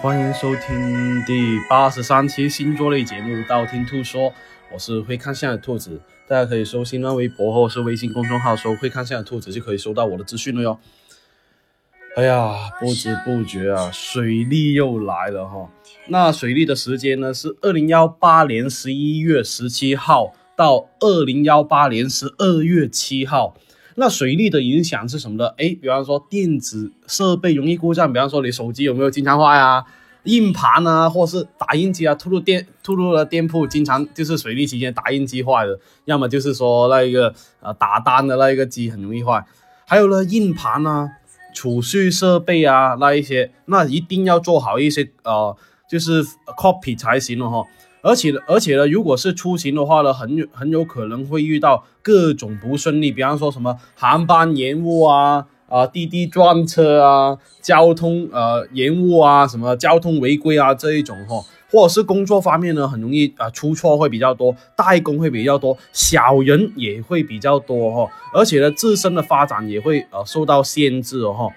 欢迎收听第八十三期星座类节目《道听途说》，我是会看相的兔子，大家可以搜新浪微博或者是微信公众号搜“会看相的兔子”就可以收到我的资讯了哟。哎呀，不知不觉啊，水逆又来了哈。那水逆的时间呢是二零幺八年十一月十七号到二零幺八年十二月七号。那水逆的影响是什么呢？哎，比方说电子设备容易故障，比方说你手机有没有经常坏啊？硬盘啊，或是打印机啊，突入店突入了店铺，经常就是水逆期间打印机坏了，要么就是说那一个呃打单的那一个机很容易坏，还有呢硬盘啊、储蓄设备啊那一些，那一定要做好一些呃就是 copy 才行了哈。而且而且呢，如果是出行的话呢，很有很有可能会遇到各种不顺利，比方说什么航班延误啊，啊滴滴撞车啊，交通呃延误啊，什么交通违规啊这一种哈，或者是工作方面呢，很容易啊出错会比较多，代工会比较多，小人也会比较多哈，而且呢，自身的发展也会呃受到限制哦哈。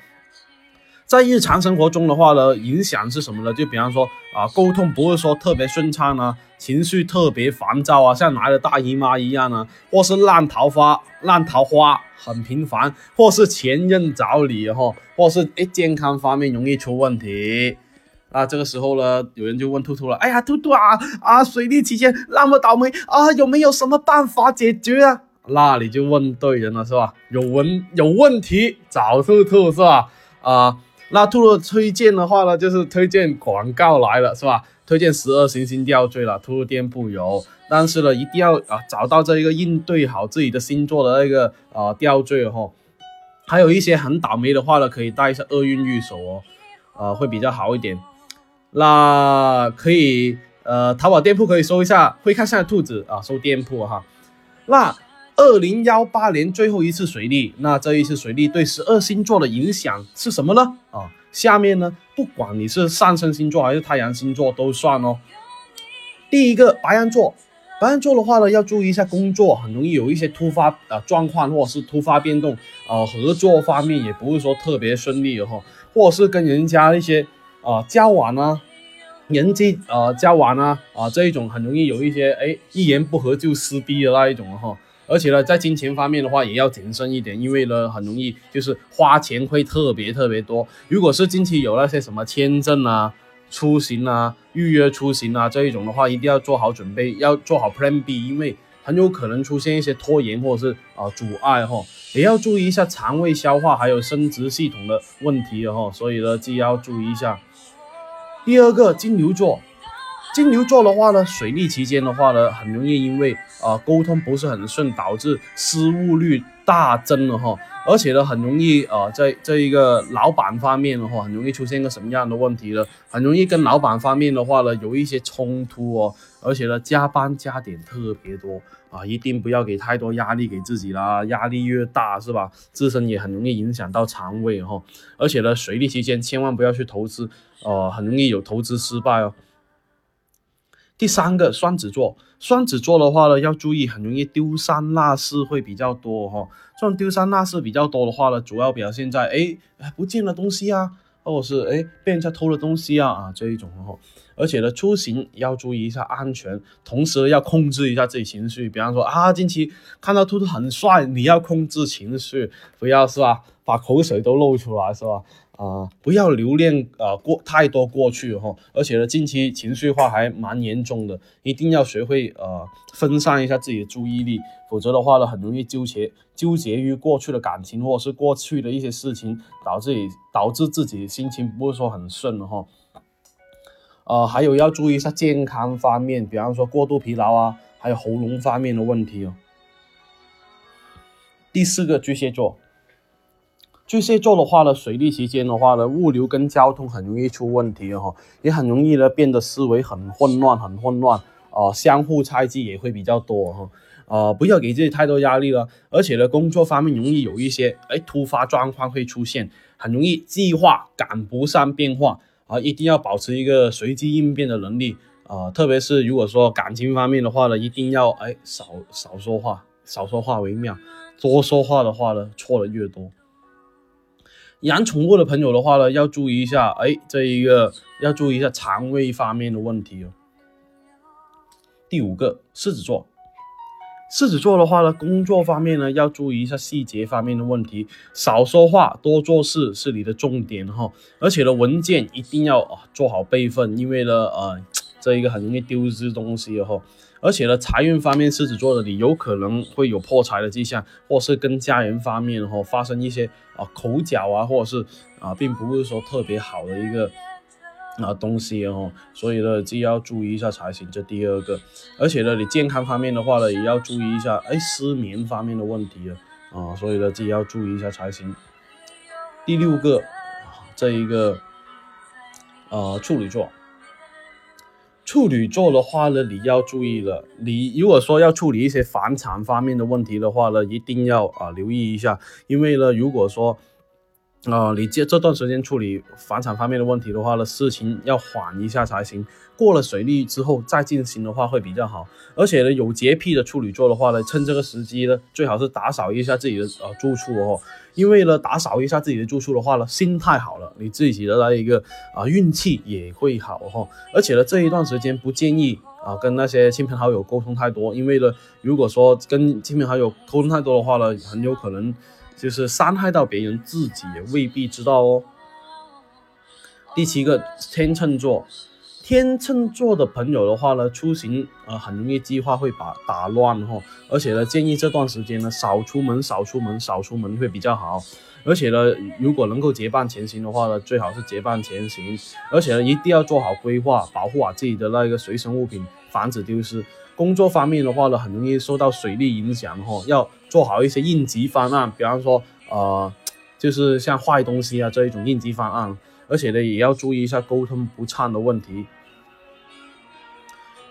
在日常生活中的话呢，影响是什么呢？就比方说啊，沟通不会说特别顺畅啊，情绪特别烦躁啊，像来了大姨妈一样啊，或是烂桃花，烂桃花很频繁，或是前任找你哈，或是哎健康方面容易出问题。啊，这个时候呢，有人就问兔兔了，哎呀，兔兔啊啊，水逆期间那么倒霉啊，有没有什么办法解决啊？那你就问对人了是吧？有问有问题找兔兔是吧？啊。那兔兔推荐的话呢，就是推荐广告来了，是吧？推荐十二行星吊坠了，兔兔店铺有，但是呢，一定要啊找到这一个应对好自己的星座的那个啊吊坠哈。还有一些很倒霉的话呢，可以带一下厄运玉手哦，啊会比较好一点。那可以呃淘宝店铺可以搜一下，会看上的兔子啊，搜店铺哈。那。二零幺八年最后一次水逆，那这一次水逆对十二星座的影响是什么呢？啊，下面呢，不管你是上升星座还是太阳星座都算哦。第一个白羊座，白羊座的话呢，要注意一下工作，很容易有一些突发啊状况或者是突发变动啊，合作方面也不会说特别顺利哈，或者是跟人家一些啊交往啊，人际啊交往啊啊这一种很容易有一些哎一言不合就撕逼的那一种哈。而且呢，在金钱方面的话，也要谨慎一点，因为呢，很容易就是花钱会特别特别多。如果是近期有那些什么签证啊、出行啊、预约出行啊这一种的话，一定要做好准备，要做好 Plan B，因为很有可能出现一些拖延或者是啊阻碍哈。也要注意一下肠胃消化还有生殖系统的问题哈，所以呢，既要注意一下。第二个，金牛座。金牛座的话呢，水逆期间的话呢，很容易因为啊沟通不是很顺，导致失误率大增了哈。而且呢，很容易啊在这一个老板方面的话，很容易出现一个什么样的问题呢？很容易跟老板方面的话呢有一些冲突哦。而且呢，加班加点特别多啊，一定不要给太多压力给自己啦，压力越大是吧？自身也很容易影响到肠胃哈。而且呢，水逆期间千万不要去投资，呃，很容易有投资失败哦。第三个双子座，双子座的话呢，要注意，很容易丢三落四会比较多哈。这种丢三落四比较多的话呢，主要表现在哎不见了东西啊，或者是哎被人家偷了东西啊啊这一种哈。而且呢，出行要注意一下安全，同时要控制一下自己情绪。比方说啊，近期看到兔兔很帅，你要控制情绪，不要是吧，把口水都露出来是吧？啊，不要留恋啊过太多过去哈，而且呢，近期情绪化还蛮严重的，一定要学会呃分散一下自己的注意力，否则的话呢，很容易纠结纠结于过去的感情或者是过去的一些事情，导致导致自己心情不是说很顺哈。呃，还有要注意一下健康方面，比方说过度疲劳啊，还有喉咙方面的问题哦。第四个巨蟹座。巨蟹座的话呢，水逆期间的话呢，物流跟交通很容易出问题哈，也很容易呢变得思维很混乱，很混乱啊，相互猜忌也会比较多哈，啊，不要给自己太多压力了，而且呢，工作方面容易有一些哎突发状况会出现，很容易计划赶不上变化啊，一定要保持一个随机应变的能力啊，特别是如果说感情方面的话呢，一定要哎少少说话，少说话为妙，多说话的话呢，错的越多。养宠物的朋友的话呢，要注意一下，哎，这一个要注意一下肠胃方面的问题哦。第五个，狮子座。狮子座的话呢，工作方面呢要注意一下细节方面的问题，少说话多做事是你的重点哈。而且呢，文件一定要啊做好备份，因为呢，呃，这一个很容易丢失东西哦。而且呢，财运方面，狮子座的你有可能会有破财的迹象，或是跟家人方面哈发生一些啊口角啊，或者是啊，并不是说特别好的一个。啊，东西哦，所以呢，就要注意一下才行。这第二个，而且呢，你健康方面的话呢，也要注意一下，哎，失眠方面的问题啊，啊，所以呢，自己要注意一下才行。第六个，这一个，呃，处女座，处女座的话呢，你要注意了，你如果说要处理一些房产方面的问题的话呢，一定要啊留意一下，因为呢，如果说。啊，你这这段时间处理房产方面的问题的话呢，事情要缓一下才行。过了水利之后再进行的话会比较好。而且呢，有洁癖的处女座的话呢，趁这个时机呢，最好是打扫一下自己的呃住处哦。因为呢，打扫一下自己的住处的话呢，心态好了，你自己的那一个啊运气也会好哦。而且呢，这一段时间不建议啊跟那些亲朋好友沟通太多，因为呢，如果说跟亲朋好友沟通太多的话呢，很有可能。就是伤害到别人，自己也未必知道哦。第七个天秤座，天秤座的朋友的话呢，出行呃很容易计划会把打乱哈，而且呢建议这段时间呢少出门，少出门，少出门会比较好。而且呢，如果能够结伴前行的话呢，最好是结伴前行。而且呢，一定要做好规划，保护好自己的那个随身物品，防止丢失。工作方面的话呢，很容易受到水利影响哈，要做好一些应急方案，比方说呃，就是像坏东西啊这一种应急方案，而且呢也要注意一下沟通不畅的问题。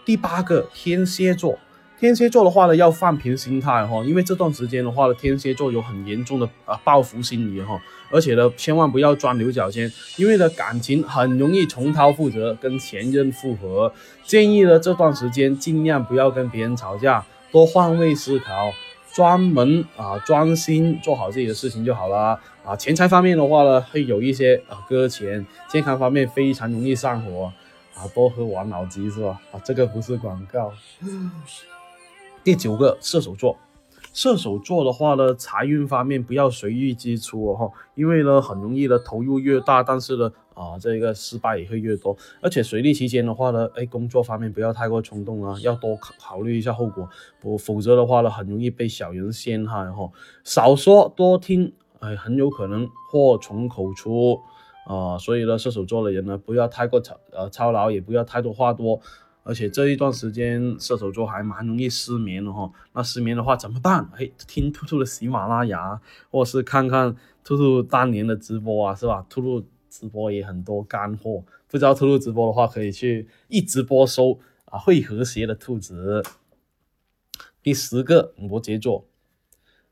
第八个，天蝎座。天蝎座的话呢，要放平心态哈，因为这段时间的话呢，天蝎座有很严重的啊报复心理哈，而且呢，千万不要钻牛角尖，因为呢感情很容易重蹈覆辙，跟前任复合。建议呢这段时间尽量不要跟别人吵架，多换位思考，专门啊专心做好自己的事情就好了啊。钱财方面的话呢，会有一些啊搁浅，健康方面非常容易上火啊，多喝王老吉是吧？啊，这个不是广告。第九个射手座，射手座的话呢，财运方面不要随意支出哦，因为呢很容易的投入越大，但是呢啊这个失败也会越多。而且水逆期间的话呢，哎工作方面不要太过冲动啊，要多考考虑一下后果，不否则的话呢很容易被小人陷害哈。少说多听，哎很有可能祸从口出啊。所以呢射手座的人呢不要太过操呃操劳，也不要太多话多。而且这一段时间射手座还蛮容易失眠的哈，那失眠的话怎么办？哎，听兔兔的喜马拉雅，或是看看兔兔当年的直播啊，是吧？兔兔直播也很多干货，不知道兔兔直播的话，可以去一直播收啊，会和谐的兔子。第十个摩羯座。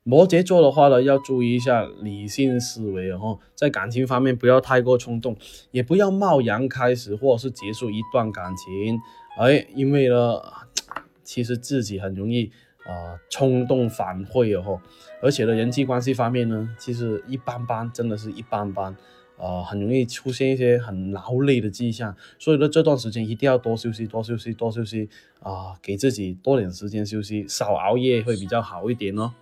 摩羯座的话呢，要注意一下理性思维哦，在感情方面不要太过冲动，也不要贸然开始或是结束一段感情，哎，因为呢，其实自己很容易啊冲动反悔哦，而且呢，人际关系方面呢，其实一般般，真的是一般般，呃，很容易出现一些很劳累的迹象，所以说，这段时间一定要多休息，多休息，多休息啊，给自己多点时间休息，少熬夜会比较好一点哦。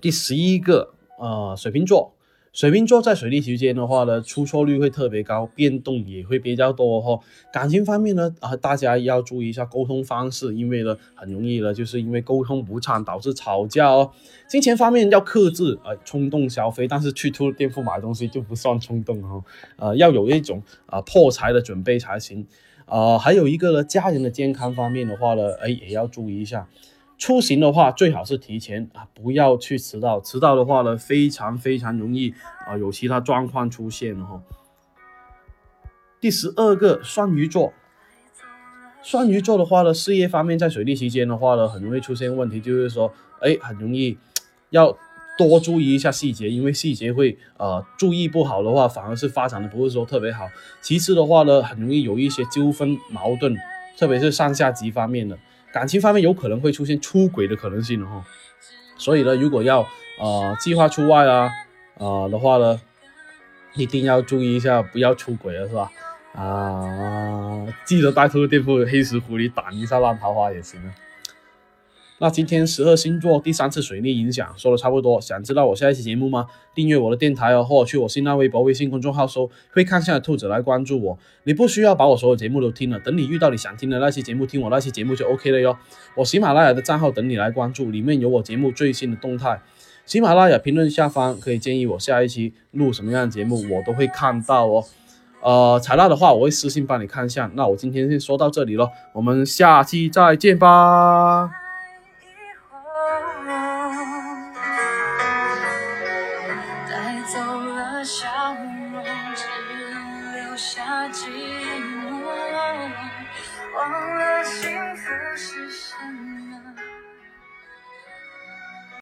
第十一个，呃，水瓶座，水瓶座在水利期间的话呢，出错率会特别高，变动也会比较多哈。感情方面呢，啊，大家要注意一下沟通方式，因为呢，很容易呢，就是因为沟通不畅导致吵架哦。金钱方面要克制，呃，冲动消费，但是去兔店铺买东西就不算冲动哈，呃，要有一种啊破财的准备才行。啊，还有一个呢，家人的健康方面的话呢，哎，也要注意一下。出行的话，最好是提前啊，不要去迟到。迟到的话呢，非常非常容易啊，有其他状况出现哈。第十二个双鱼座，双鱼座的话呢，事业方面在水利期间的话呢，很容易出现问题，就是说，哎，很容易要多注意一下细节，因为细节会呃注意不好的话，反而是发展的不是说特别好。其次的话呢，很容易有一些纠纷矛盾，特别是上下级方面的。感情方面有可能会出现出轨的可能性哈，所以呢，如果要呃计划出外啊，啊的话呢，一定要注意一下，不要出轨了，是吧？啊，记得带出店铺黑石狐狸挡一下烂桃花也行啊。那今天十二星座第三次水逆影响说的差不多，想知道我下一期节目吗？订阅我的电台哦，或者去我新浪微博、微信公众号搜“会看相的兔子”来关注我。你不需要把我所有节目都听了，等你遇到你想听的那期节目，听我那期节目就 OK 了哟。我喜马拉雅的账号等你来关注，里面有我节目最新的动态。喜马拉雅评论下方可以建议我下一期录什么样的节目，我都会看到哦。呃，采纳的话我会私信帮你看一下。那我今天先说到这里了，我们下期再见吧。